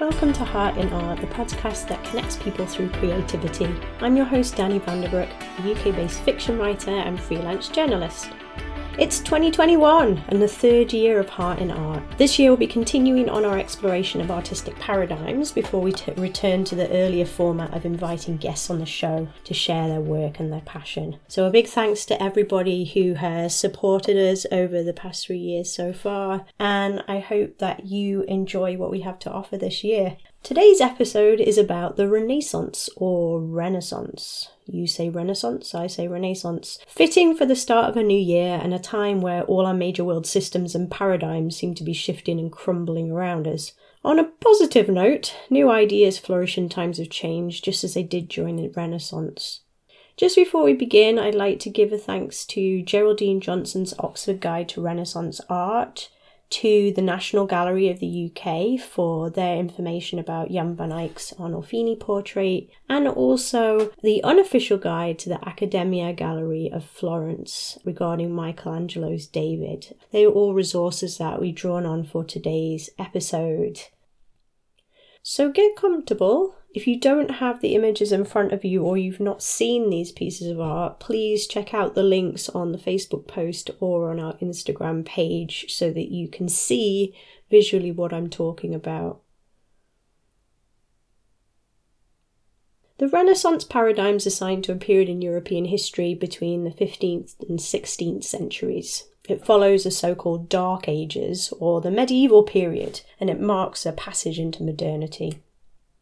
Welcome to Heart in Art, the podcast that connects people through creativity. I'm your host, Danny Vanderbroek, a UK based fiction writer and freelance journalist. It's 2021 and the third year of Heart in Art. This year we'll be continuing on our exploration of artistic paradigms before we t- return to the earlier format of inviting guests on the show to share their work and their passion. So, a big thanks to everybody who has supported us over the past three years so far, and I hope that you enjoy what we have to offer this year. Today's episode is about the Renaissance or Renaissance. You say Renaissance, I say Renaissance. Fitting for the start of a new year and a time where all our major world systems and paradigms seem to be shifting and crumbling around us. On a positive note, new ideas flourish in times of change, just as they did during the Renaissance. Just before we begin, I'd like to give a thanks to Geraldine Johnson's Oxford Guide to Renaissance Art, to the National Gallery of the UK for their information about Jan van Eyck's Arnolfini portrait, and also the unofficial guide to the Accademia Gallery of Florence regarding Michelangelo's David. They are all resources that we've drawn on for today's episode. So get comfortable if you don't have the images in front of you or you've not seen these pieces of art, please check out the links on the Facebook post or on our Instagram page so that you can see visually what I'm talking about. The Renaissance paradigms assigned to a period in European history between the 15th and 16th centuries. It follows the so called Dark Ages or the medieval period, and it marks a passage into modernity.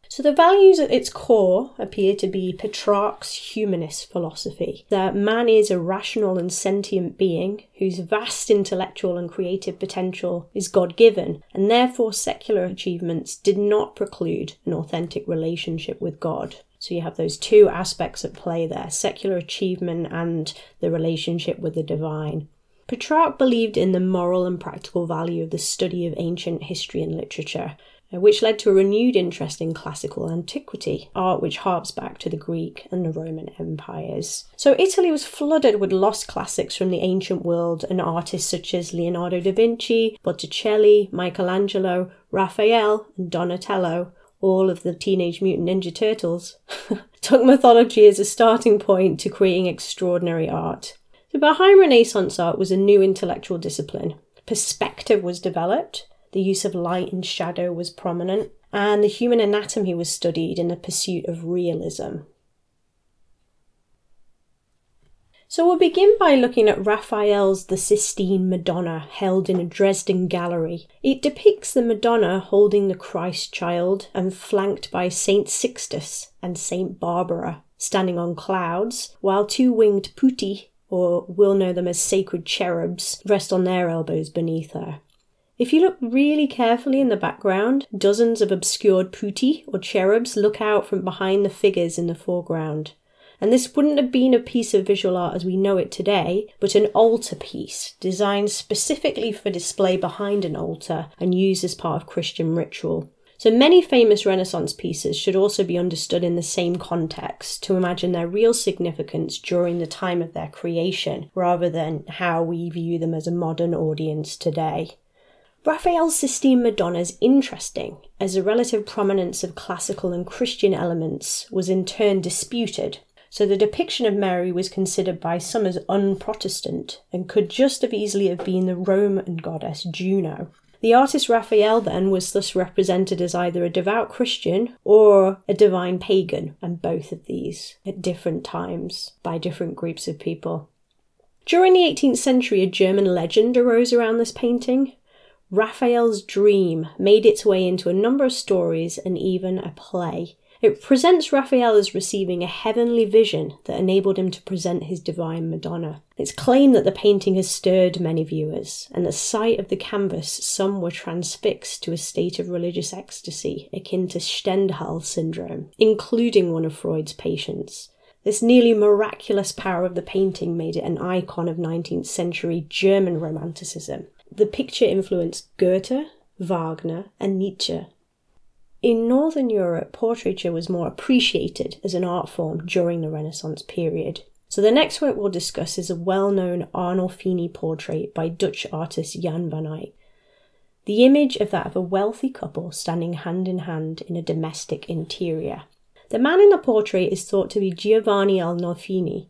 So the values at its core appear to be Petrarch's humanist philosophy that man is a rational and sentient being whose vast intellectual and creative potential is God given, and therefore secular achievements did not preclude an authentic relationship with God. So you have those two aspects at play there secular achievement and the relationship with the divine. Petrarch believed in the moral and practical value of the study of ancient history and literature, Uh, which led to a renewed interest in classical antiquity, art which harps back to the Greek and the Roman empires. So Italy was flooded with lost classics from the ancient world and artists such as Leonardo da Vinci, Botticelli, Michelangelo, Raphael, and Donatello, all of the Teenage Mutant Ninja Turtles, took mythology as a starting point to creating extraordinary art. So behind Renaissance art was a new intellectual discipline. Perspective was developed, the use of light and shadow was prominent, and the human anatomy was studied in the pursuit of realism. So we'll begin by looking at Raphael's The Sistine Madonna, held in a Dresden gallery. It depicts the Madonna holding the Christ child and flanked by Saint Sixtus and Saint Barbara, standing on clouds, while two winged putti, or we'll know them as sacred cherubs, rest on their elbows beneath her. If you look really carefully in the background, dozens of obscured putti or cherubs look out from behind the figures in the foreground. And this wouldn't have been a piece of visual art as we know it today, but an altar piece designed specifically for display behind an altar and used as part of Christian ritual. So many famous Renaissance pieces should also be understood in the same context to imagine their real significance during the time of their creation, rather than how we view them as a modern audience today. Raphael's Sistine Madonna is interesting, as the relative prominence of classical and Christian elements was in turn disputed. So the depiction of Mary was considered by some as unprotestant and could just as easily have been the Roman goddess Juno. The artist Raphael then was thus represented as either a devout Christian or a divine pagan, and both of these at different times by different groups of people. During the 18th century, a German legend arose around this painting, Raphael's dream made its way into a number of stories and even a play. It presents Raphael as receiving a heavenly vision that enabled him to present his divine Madonna. It's claimed that the painting has stirred many viewers, and the sight of the canvas, some were transfixed to a state of religious ecstasy akin to Stendhal syndrome, including one of Freud's patients. This nearly miraculous power of the painting made it an icon of 19th century German Romanticism the picture influenced Goethe, Wagner, and Nietzsche. In Northern Europe, portraiture was more appreciated as an art form during the Renaissance period. So the next work we'll discuss is a well-known Arnolfini portrait by Dutch artist Jan van Eyck. the image of that of a wealthy couple standing hand in hand in a domestic interior. The man in the portrait is thought to be Giovanni Arnolfini,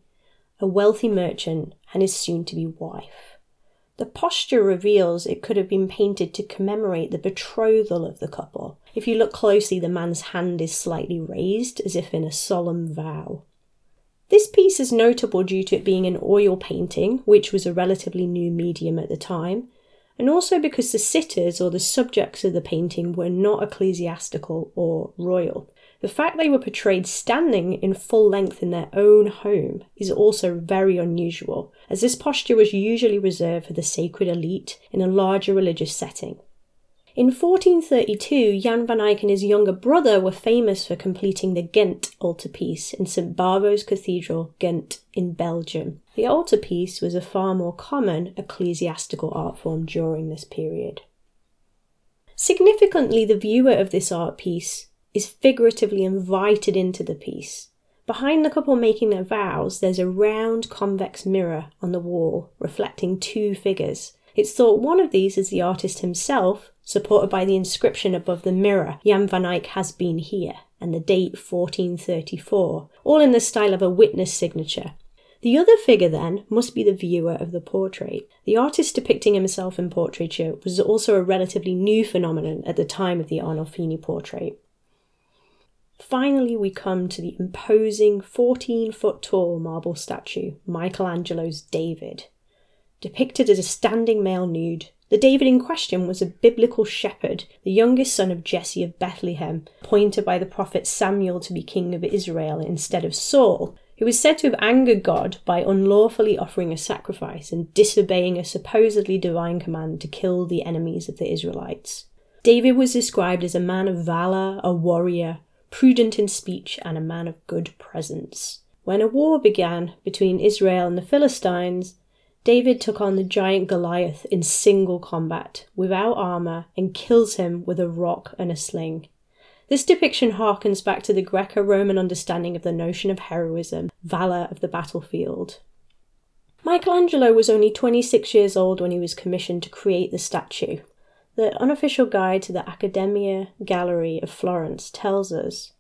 a wealthy merchant and his soon to be wife. The posture reveals it could have been painted to commemorate the betrothal of the couple. If you look closely, the man's hand is slightly raised, as if in a solemn vow. This piece is notable due to it being an oil painting, which was a relatively new medium at the time, and also because the sitters or the subjects of the painting were not ecclesiastical or royal. The fact they were portrayed standing in full length in their own home is also very unusual, as this posture was usually reserved for the sacred elite in a larger religious setting. In 1432, Jan van Eyck and his younger brother were famous for completing the Ghent altarpiece in St Bavo's Cathedral, Ghent, in Belgium. The altarpiece was a far more common ecclesiastical art form during this period. Significantly, the viewer of this art piece is figuratively invited into the piece. Behind the couple making their vows, there's a round convex mirror on the wall reflecting two figures. It's thought one of these is the artist himself, supported by the inscription above the mirror, Jan van Eyck has been here, and the date 1434, all in the style of a witness signature. The other figure, then, must be the viewer of the portrait. The artist depicting himself in portraiture was also a relatively new phenomenon at the time of the Arnolfini portrait. Finally, we come to the imposing 14 foot tall marble statue, Michelangelo's David. Depicted as a standing male nude, the David in question was a biblical shepherd, the youngest son of Jesse of Bethlehem, appointed by the prophet Samuel to be king of Israel instead of Saul, who was said to have angered God by unlawfully offering a sacrifice and disobeying a supposedly divine command to kill the enemies of the Israelites. David was described as a man of valor, a warrior, prudent in speech, and a man of good presence. When a war began between Israel and the Philistines, David took on the giant Goliath in single combat, without armour, and kills him with a rock and a sling. This depiction harkens back to the Greco Roman understanding of the notion of heroism, valour of the battlefield. Michelangelo was only 26 years old when he was commissioned to create the statue. The unofficial guide to the Accademia Gallery of Florence tells us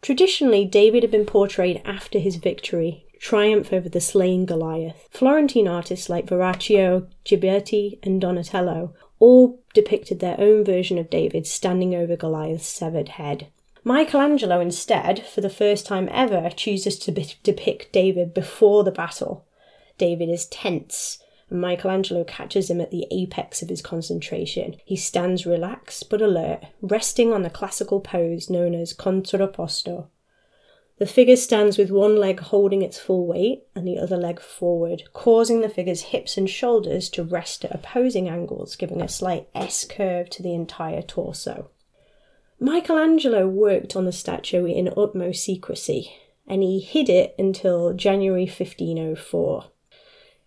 Traditionally, David had been portrayed after his victory, triumph over the slain Goliath. Florentine artists like Verrocchio, Ghiberti, and Donatello all depicted their own version of David standing over Goliath's severed head. Michelangelo, instead, for the first time ever, chooses to be- depict David before the battle. David is tense, Michelangelo catches him at the apex of his concentration. He stands relaxed but alert, resting on the classical pose known as contrapposto. The figure stands with one leg holding its full weight and the other leg forward, causing the figure's hips and shoulders to rest at opposing angles, giving a slight S curve to the entire torso. Michelangelo worked on the statue in utmost secrecy, and he hid it until January 1504.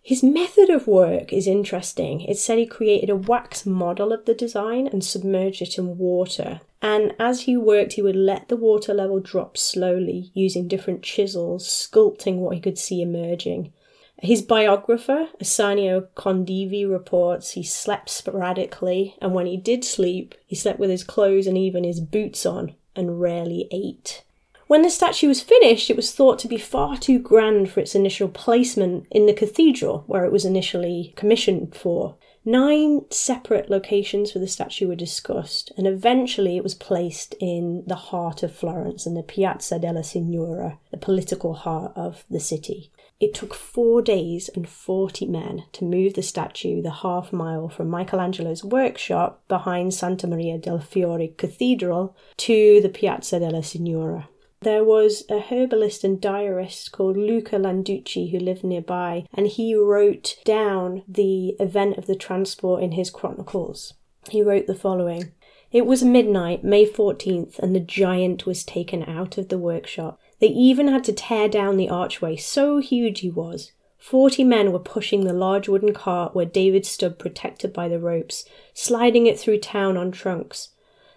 His method of work is interesting. It said he created a wax model of the design and submerged it in water. And as he worked, he would let the water level drop slowly using different chisels, sculpting what he could see emerging. His biographer, Ascanio Condivi, reports he slept sporadically, and when he did sleep, he slept with his clothes and even his boots on, and rarely ate. When the statue was finished, it was thought to be far too grand for its initial placement in the cathedral, where it was initially commissioned for. Nine separate locations for the statue were discussed, and eventually it was placed in the heart of Florence in the Piazza della Signoria, the political heart of the city. It took four days and 40 men to move the statue the half mile from Michelangelo's workshop behind Santa Maria del Fiore Cathedral to the Piazza della Signoria. There was a herbalist and diarist called Luca Landucci who lived nearby, and he wrote down the event of the transport in his chronicles. He wrote the following It was midnight, May 14th, and the giant was taken out of the workshop. They even had to tear down the archway, so huge he was. Forty men were pushing the large wooden cart where David stood protected by the ropes, sliding it through town on trunks.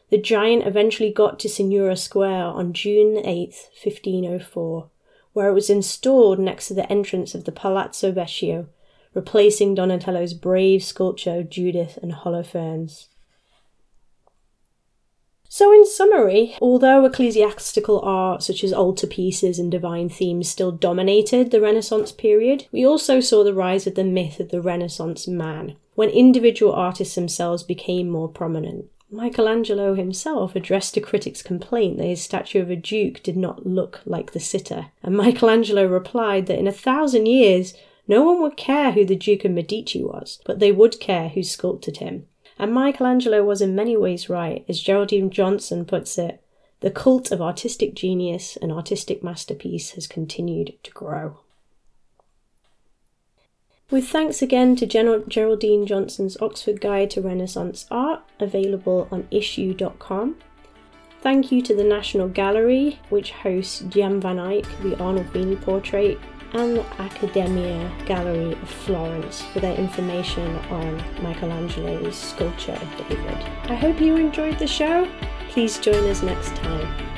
The giant eventually got to Signoria Square on June 8, 1504, where it was installed next to the entrance of the Palazzo Vecchio, replacing Donatello's brave sculpture of Judith and Holofernes. So, in summary, although ecclesiastical art such as altarpieces and divine themes still dominated the Renaissance period, we also saw the rise of the myth of the Renaissance man, when individual artists themselves became more prominent. Michelangelo himself addressed a critic's complaint that his statue of a duke did not look like the sitter, and Michelangelo replied that in a thousand years no one would care who the Duke of Medici was, but they would care who sculpted him. And Michelangelo was in many ways right, as Geraldine Johnson puts it the cult of artistic genius and artistic masterpiece has continued to grow. With thanks again to Geraldine Johnson's Oxford Guide to Renaissance Art, available on issuu.com. Thank you to the National Gallery, which hosts Jan van Eyck, the Arnold Arnolfini portrait, and the Accademia Gallery of Florence for their information on Michelangelo's sculpture of David. I hope you enjoyed the show. Please join us next time.